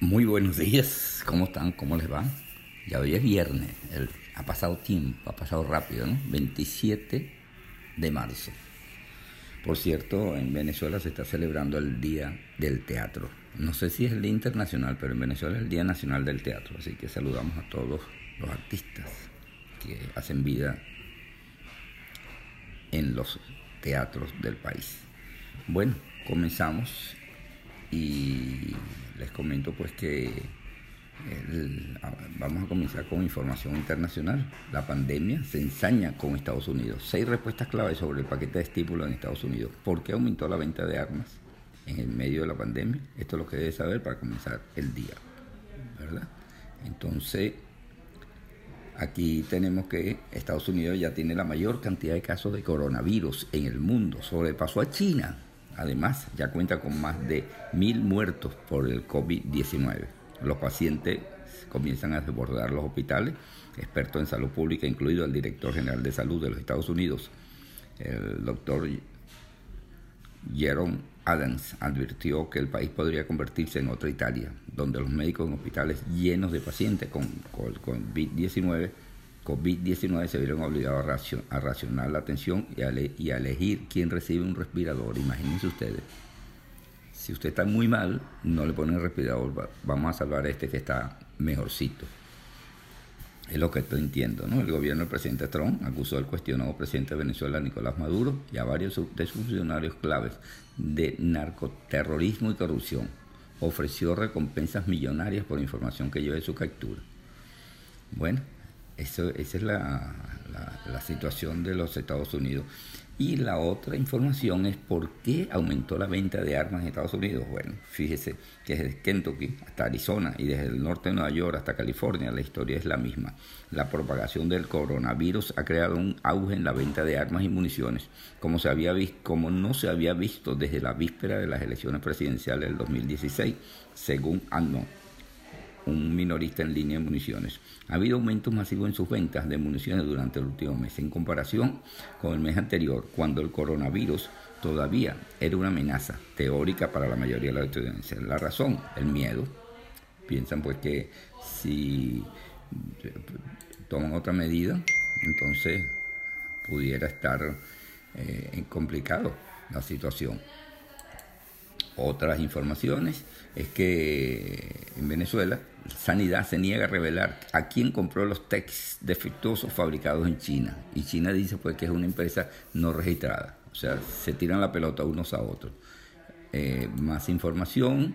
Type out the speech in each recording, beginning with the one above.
Muy buenos días, ¿cómo están? ¿Cómo les va? Ya hoy es viernes, ha pasado tiempo, ha pasado rápido, ¿no? 27 de marzo. Por cierto, en Venezuela se está celebrando el Día del Teatro. No sé si es el Día Internacional, pero en Venezuela es el Día Nacional del Teatro. Así que saludamos a todos los artistas que hacen vida en los teatros del país. Bueno, comenzamos y les comento pues que vamos a comenzar con información internacional. La pandemia se ensaña con Estados Unidos. Seis respuestas claves sobre el paquete de estímulo en Estados Unidos. ¿Por qué aumentó la venta de armas en el medio de la pandemia? Esto es lo que debe saber para comenzar el día. ¿Verdad? Entonces, aquí tenemos que Estados Unidos ya tiene la mayor cantidad de casos de coronavirus en el mundo. Sobrepasó a China Además, ya cuenta con más de mil muertos por el COVID-19. Los pacientes comienzan a desbordar los hospitales. Expertos en salud pública, incluido el director general de salud de los Estados Unidos, el doctor Jerome Adams, advirtió que el país podría convertirse en otra Italia, donde los médicos en hospitales llenos de pacientes con, COVID-19 COVID-19 se vieron obligados a, racionar la atención y a, elegir quién recibe un respirador. Imagínense ustedes. Si usted está muy mal, no le ponen respirador. Vamos a salvar a este que está mejorcito. Es lo que estoy entiendo, ¿no? El gobierno del presidente Trump acusó al cuestionado presidente de Venezuela, Nicolás Maduro, y a varios de sus funcionarios claves de narcoterrorismo y corrupción. Ofreció recompensas millonarias por información que lleve su captura. Bueno, eso, esa es la, situación de los Estados Unidos. Y la otra información es por qué aumentó la venta de armas en Estados Unidos. Bueno, fíjese que desde Kentucky hasta Arizona y desde el norte de Nueva York hasta California la historia es la misma. La propagación del coronavirus ha creado un auge en la venta de armas y municiones, como, se había visto, como no se había visto desde la víspera de las elecciones presidenciales del 2016, según ANO un minorista en línea de municiones. Ha habido aumentos masivos en sus ventas de municiones durante el último mes, en comparación con el mes anterior, cuando el coronavirus todavía era una amenaza teórica para la mayoría de la audiencia. La razón, el miedo. Piensan pues que si toman otra medida, entonces pudiera estar eh, complicado la situación. Otras informaciones es que en Venezuela Sanidad se niega a revelar a quién compró los techs defectuosos fabricados en China. Y China dice pues que es una empresa no registrada. O sea, se tiran la pelota unos a otros. Eh, más información.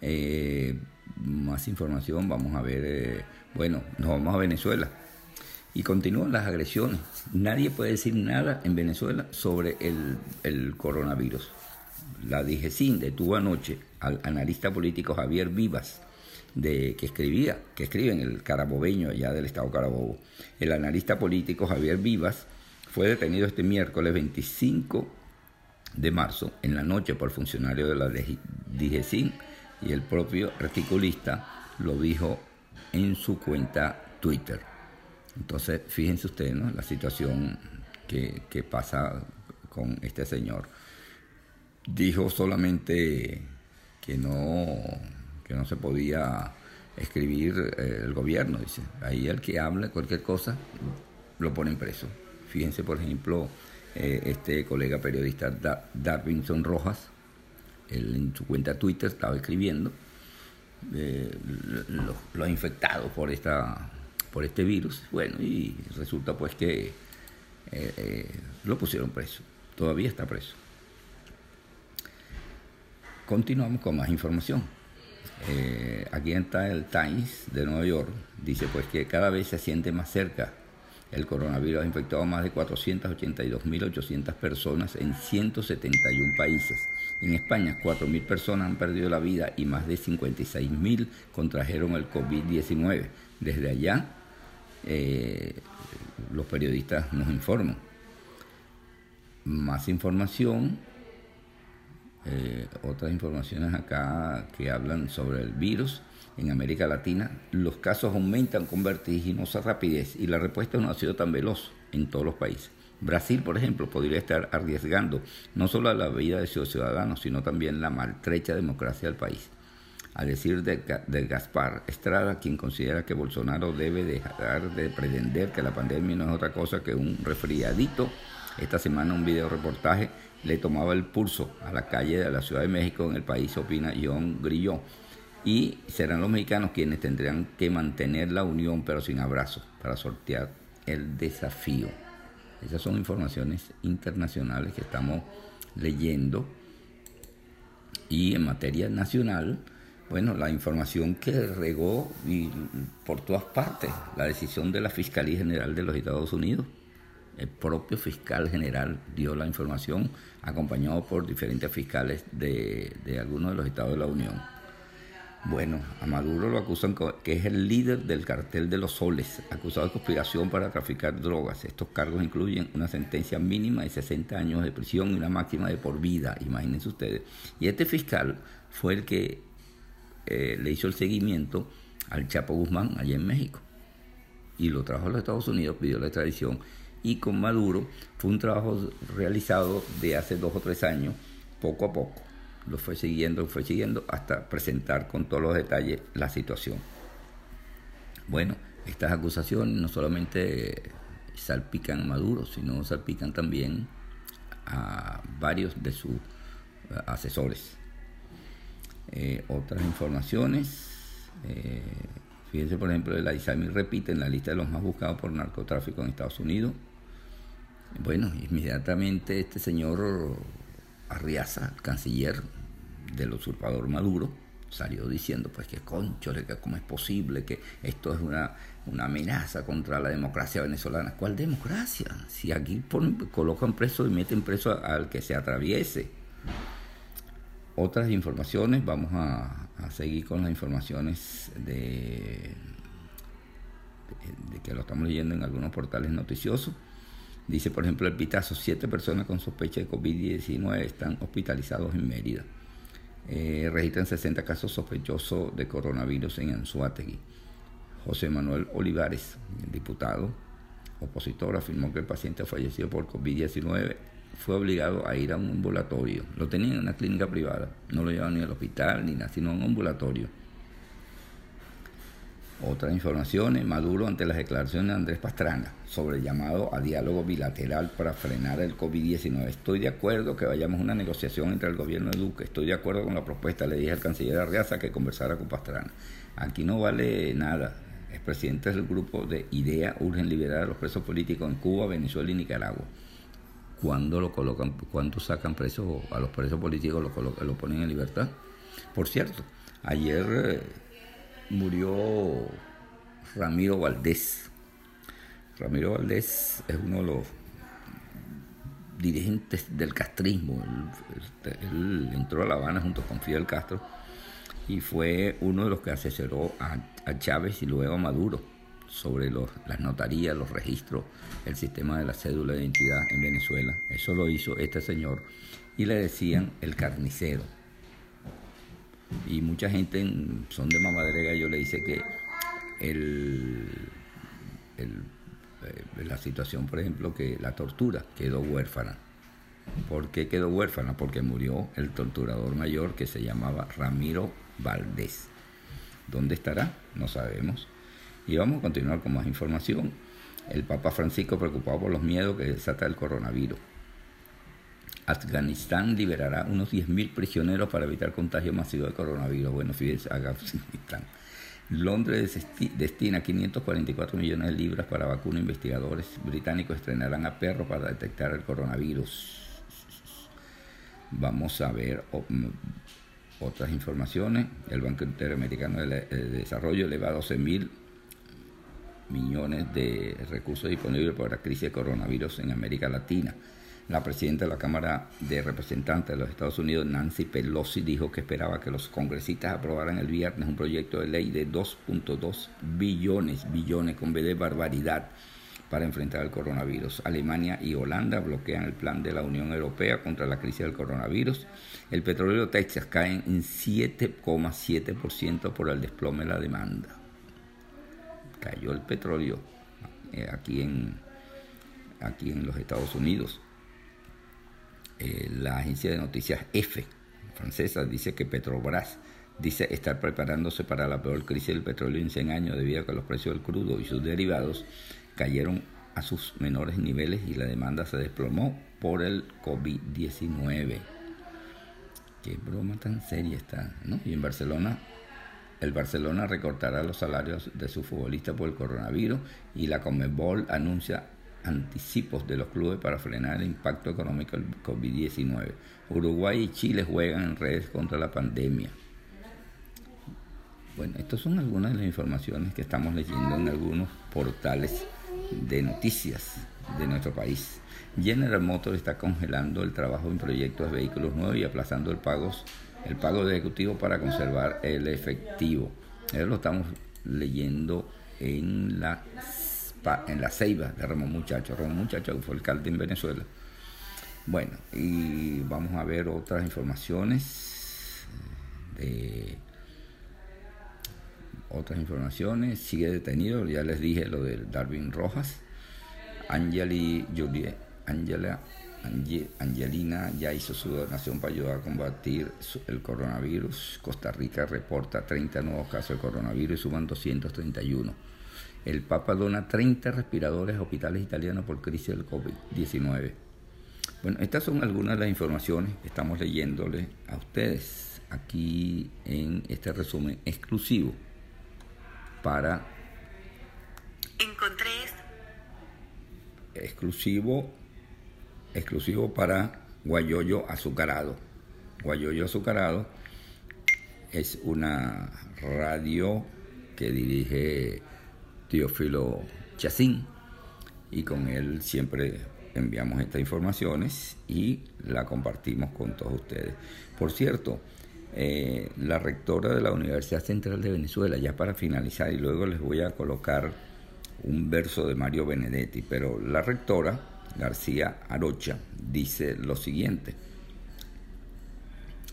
Eh, más información. Vamos a ver. Eh, bueno, nos vamos a Venezuela. Y continúan las agresiones. Nadie puede decir nada en Venezuela sobre el, el coronavirus. La DGCIN detuvo anoche al analista político Javier Vivas de, que escribía, que escribe en el Carabobeño, allá del estado Carabobo. El analista político Javier Vivas fue detenido este miércoles 25 de marzo en la noche por funcionario de la DGCIN y el propio articulista lo dijo en su cuenta Twitter. Entonces, fíjense ustedes. La situación que pasa con este señor. Dijo solamente que no que no se podía escribir eh, el gobierno, dice. Ahí el que habla cualquier cosa lo ponen preso. Fíjense, por ejemplo, eh, este colega periodista Darwinson Rojas, él en su cuenta Twitter estaba escribiendo eh, los, infectados por, esta, por este virus. Bueno, y resulta pues que lo pusieron preso. Todavía está preso. Continuamos con más información. Eh, aquí está el Times de Nueva York, dice pues que cada vez se siente más cerca. El coronavirus ha infectado a más de 482.800 personas en 171 países. En España, 4.000 personas han perdido la vida y más de 56.000 contrajeron el COVID-19. Desde allá, eh, los periodistas nos informan. Más información eh, otras informaciones acá que hablan sobre el virus en América Latina, los casos aumentan con vertiginosa rapidez y la respuesta no ha sido tan veloz en todos los países. Brasil, por ejemplo, podría estar arriesgando no solo la vida de sus ciudadanos, sino también la maltrecha democracia del país. a decir de, de, Gaspar Estrada, quien considera que Bolsonaro debe dejar de pretender que la pandemia no es otra cosa que un resfriadito. Esta semana un video reportaje le tomaba el pulso a la calle de la Ciudad de México en el país, opina John Grillo. Y serán los mexicanos quienes tendrán que mantener la unión pero sin abrazos para sortear el desafío. Esas son informaciones internacionales que estamos leyendo. Y en materia nacional, bueno, la información que regó por todas partes, la decisión de la Fiscalía General de los Estados Unidos. El propio fiscal general dio la información, acompañado por diferentes fiscales de, de algunos de los estados de la Unión. Bueno, a Maduro lo acusan que es el líder del cartel de los soles, acusado de conspiración para traficar drogas. Estos cargos incluyen una sentencia mínima de 60 años de prisión y una máxima de por vida, imagínense ustedes. Y este fiscal fue el que eh, le hizo el seguimiento al Chapo Guzmán allá en México. Y lo trajo a los Estados Unidos, pidió la extradición. Y con Maduro fue un trabajo realizado de hace dos o tres años, poco a poco lo fue siguiendo, fue siguiendo hasta presentar con todos los detalles la situación. Bueno, estas acusaciones no solamente salpican a Maduro, sino salpican también a varios de sus asesores. Eh, otras informaciones, eh, fíjense por ejemplo, el ISAMI repite en la lista de los más buscados por narcotráfico en Estados Unidos. Bueno, inmediatamente este señor Arriaza, el canciller del usurpador Maduro, salió diciendo pues que concho, que cómo es posible que esto es una, una amenaza contra la democracia venezolana. ¿Cuál democracia? Si aquí colocan preso y meten preso al que se atraviese. Otras informaciones, vamos a, seguir con las informaciones de, que lo estamos leyendo en algunos portales noticiosos. Dice, por ejemplo, el Pitazo, siete personas con sospecha de COVID-19 están hospitalizados en Mérida. Eh, registran 60 casos sospechosos de coronavirus en Anzuategui. José Manuel Olivares, diputado opositor, afirmó que el paciente fallecido por COVID-19 fue obligado a ir a un ambulatorio. Lo tenía en una clínica privada, no lo llevaban ni al hospital ni nada, sino a un ambulatorio. Otras informaciones, Maduro ante las declaraciones de Andrés Pastrana sobre el llamado a diálogo bilateral para frenar el COVID-19. Estoy de acuerdo que vayamos a una negociación entre el gobierno de Duque, estoy de acuerdo con la propuesta, le dije al canciller Arriaza que conversara con Pastrana. Aquí no vale nada. Es presidente del grupo de IDEA, urgen liberar a los presos políticos en Cuba, Venezuela y Nicaragua. ¿Cuándo lo colocan, cuándo sacan presos a los presos políticos, lo, lo ponen en libertad? Por cierto, ayer eh, murió Ramiro Valdés. Ramiro Valdés es uno de los dirigentes del castrismo. Él, entró a La Habana junto con Fidel Castro y fue uno de los que asesoró a, Chávez y luego a Maduro sobre las notarías, los registros, el sistema de la cédula de identidad en Venezuela. Eso lo hizo este señor y le decían el carnicero y mucha gente son de mamadrega yo le dice que el, eh, la situación, por ejemplo, que la tortura quedó huérfana. ¿Por qué quedó huérfana? Porque murió el torturador mayor que se llamaba Ramiro Valdés. ¿Dónde estará? No sabemos. Y vamos a continuar con más información. El Papa Francisco preocupado por los miedos que desata el coronavirus. Afganistán liberará unos 10.000 prisioneros para evitar contagio masivo de coronavirus. Bueno, fíjense, Afganistán. Londres destina 544 millones de libras para vacunar investigadores. Británicos estrenarán a perros para detectar el coronavirus. Vamos a ver otras informaciones. El Banco Interamericano de Desarrollo eleva a 12 mil millones de recursos disponibles para la crisis de coronavirus en América Latina. La presidenta de la Cámara de Representantes de los Estados Unidos, Nancy Pelosi, dijo que esperaba que los congresistas aprobaran el viernes un proyecto de ley de 2.2 billones, billones con B de barbaridad, para enfrentar el coronavirus. Alemania y Holanda bloquean el plan de la Unión Europea contra la crisis del coronavirus. El petróleo de Texas cae en 7,7% por el desplome de la demanda. Cayó el petróleo eh, aquí en, aquí en los Estados Unidos. Eh, la agencia de noticias EFE francesa dice que Petrobras dice estar preparándose para la peor crisis del petróleo en 100 años debido a que los precios del crudo y sus derivados cayeron a sus menores niveles y la demanda se desplomó por el COVID-19. Qué broma tan seria está, ¿no? Y en Barcelona, el Barcelona recortará los salarios de sus futbolistas por el coronavirus y la Conmebol anuncia anticipos de los clubes para frenar el impacto económico del COVID-19. Uruguay y Chile juegan en redes contra la pandemia. Bueno, estas son algunas de las informaciones que estamos leyendo en algunos portales de noticias de nuestro país. General Motors está congelando el trabajo en proyectos de vehículos nuevos y aplazando el pago, el pago de ejecutivo para conservar el efectivo. Eso lo estamos leyendo en la, en la Ceiba de Ramón Muchacho. Ramón Muchacho que fue alcalde en Venezuela. Bueno, y vamos a ver otras informaciones de otras informaciones. Sigue detenido, ya les dije lo de Darwin Rojas. Angeli Juliet, Angela, Angelina ya hizo su donación para ayudar a combatir el coronavirus. Costa Rica reporta 30 nuevos casos de coronavirus y suman 231. El Papa dona 30 respiradores a hospitales italianos por crisis del COVID-19. Bueno, estas son algunas de las informaciones que estamos leyéndole a ustedes aquí en este resumen exclusivo para... Encontré Exclusivo, exclusivo para Guayoyo Azucarado. Guayoyo Azucarado es una radio que dirige Teófilo Chacín y con él siempre enviamos estas informaciones y la compartimos con todos ustedes. Por cierto, eh, la rectora de la Universidad Central de Venezuela, ya para finalizar, y luego les voy a colocar un verso de Mario Benedetti, pero la rectora, García Arocha, dice lo siguiente,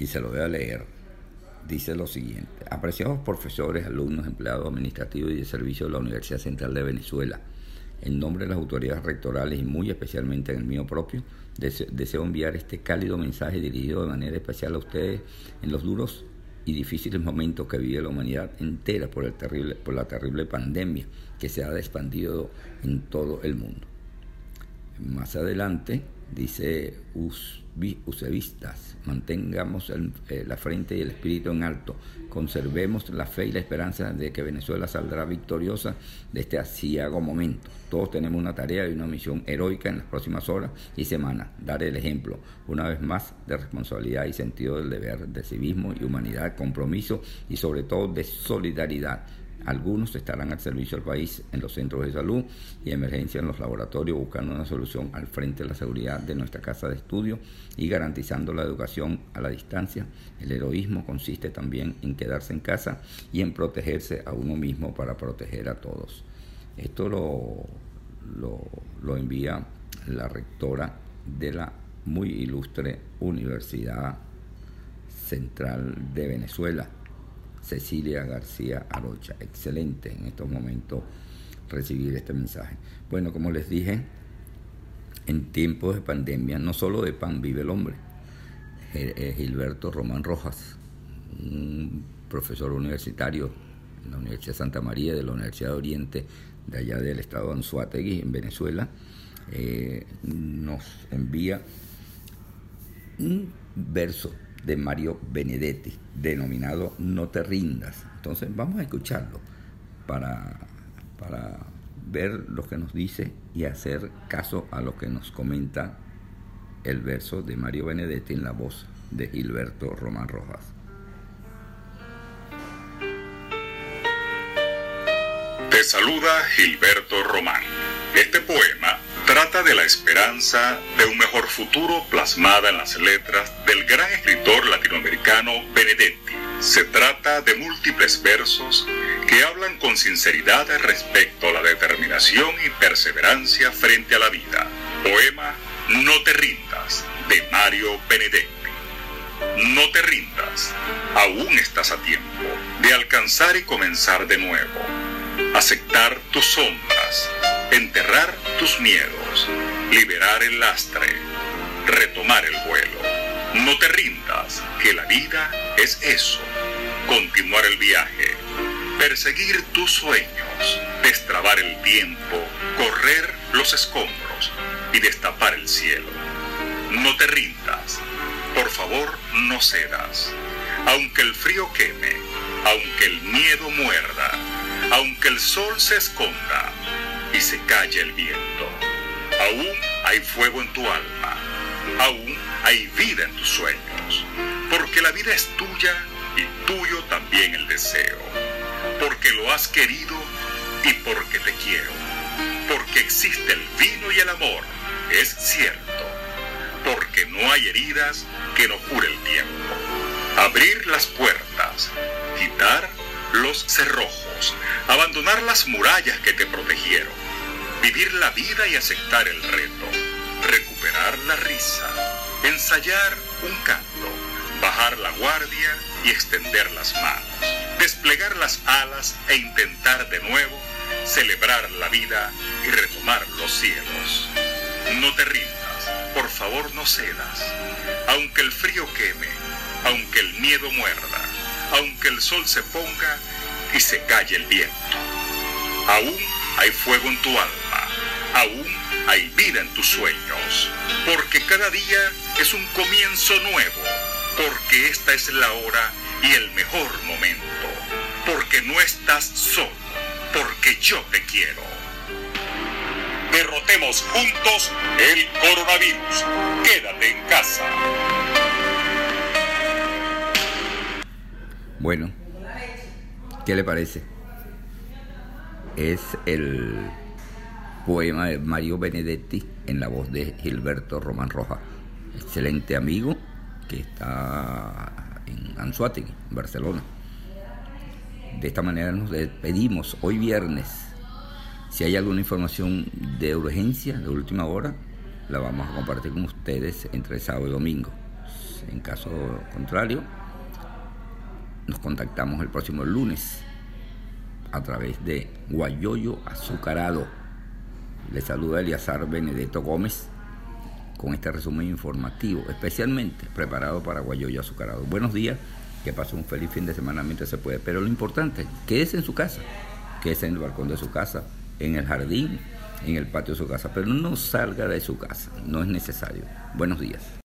y se lo voy a leer, dice lo siguiente, apreciados profesores, alumnos, empleados administrativos y de servicio de la Universidad Central de Venezuela, en nombre de las autoridades rectorales y muy especialmente en el mío propio, deseo enviar este cálido mensaje dirigido de manera especial a ustedes en los duros y difíciles momentos que vive la humanidad entera por, el terrible, por la terrible pandemia que se ha expandido en todo el mundo. Más adelante dice Usevistas, mantengamos eh, la frente y el espíritu en alto, conservemos la fe y la esperanza de que Venezuela saldrá victoriosa de este asiago momento. Todos tenemos una tarea y una misión heroica en las próximas horas y semanas, dar el ejemplo, una vez más, de responsabilidad y sentido del deber, de civismo y humanidad, compromiso y sobre todo de solidaridad algunos estarán al servicio del país en los centros de salud y emergencia en los laboratorios buscando una solución al frente de la seguridad de nuestra casa de estudio y garantizando la educación a la distancia. El heroísmo consiste también en quedarse en casa y en protegerse a uno mismo para proteger a todos. Esto lo, lo, envía la rectora de la muy ilustre Universidad Central de Venezuela, Cecilia García Arocha. Excelente en estos momentos recibir este mensaje. Bueno, como les dije, en tiempos de pandemia no solo de pan vive el hombre. Eh, Gilberto Román Rojas, un profesor universitario en la Universidad de Santa María de la Universidad de Oriente de allá del estado de Anzuategui, en Venezuela, eh, nos envía un verso de Mario Benedetti, denominado No te rindas. Entonces vamos a escucharlo para, para ver lo que nos dice y hacer caso a lo que nos comenta el verso de Mario Benedetti en la voz de Gilberto Román Rojas. Te saluda Gilberto Román. Este poema de la esperanza de un mejor futuro plasmada en las letras del gran escritor latinoamericano Benedetti. Se trata de múltiples versos que hablan con sinceridad respecto a la determinación y perseverancia frente a la vida. Poema No te rindas de Mario Benedetti. No te rindas, aún estás a tiempo de alcanzar y comenzar de nuevo. Aceptar tus sombras, enterrar tus miedos, liberar el lastre, retomar el vuelo. No te rindas, que la vida es eso, continuar el viaje, perseguir tus sueños, destrabar el tiempo, correr los escombros. Y destapar el cielo. No te rindas, por favor no cedas, aunque el frío queme, aunque el miedo muerda, aunque el sol se esconda y se calle el viento. Aún hay fuego en tu alma, aún hay vida en tus sueños, porque la vida es tuya y tuyo también el deseo, porque lo has querido y porque te quiero, porque existe el vino y el amor, es cierto, porque no hay heridas que no cure el tiempo. Abrir las puertas, quitar los cerrojos, abandonar las murallas que te protegieron, vivir la vida y aceptar el reto, recuperar la risa, ensayar un canto, bajar la guardia y extender las manos, desplegar las alas e intentar de nuevo celebrar la vida y retomar los cielos. No te rindas, por favor no cedas, aunque el frío queme, aunque el miedo muerda, aunque el sol se ponga y se calle el viento. Aún hay fuego en tu alma, aún hay vida en tus sueños, porque cada día es un comienzo nuevo, porque esta es la hora y el mejor momento, porque no estás solo, porque yo te quiero. Derrotemos juntos el coronavirus. Quédate en casa. Bueno, ¿qué le parece? Es el poema de Mario Benedetti en la voz de Gilberto Román Roja, excelente amigo que está en Anzuategui, Barcelona. De esta manera nos despedimos hoy viernes. Si hay alguna información de urgencia, de última hora, la vamos a compartir con ustedes entre sábado y domingo. En caso contrario, nos contactamos el próximo lunes a través de Guayoyo Azucarado. Le saluda Eliazar Benedetto Gómez con este resumen informativo, especialmente preparado para Guayoyo Azucarado. Buenos días, que pase un feliz fin de semana mientras se puede. Pero lo importante, quédese en su casa, quédese en el balcón de su casa, en el jardín, en el patio de su casa, pero no salga de su casa, no es necesario. Buenos días.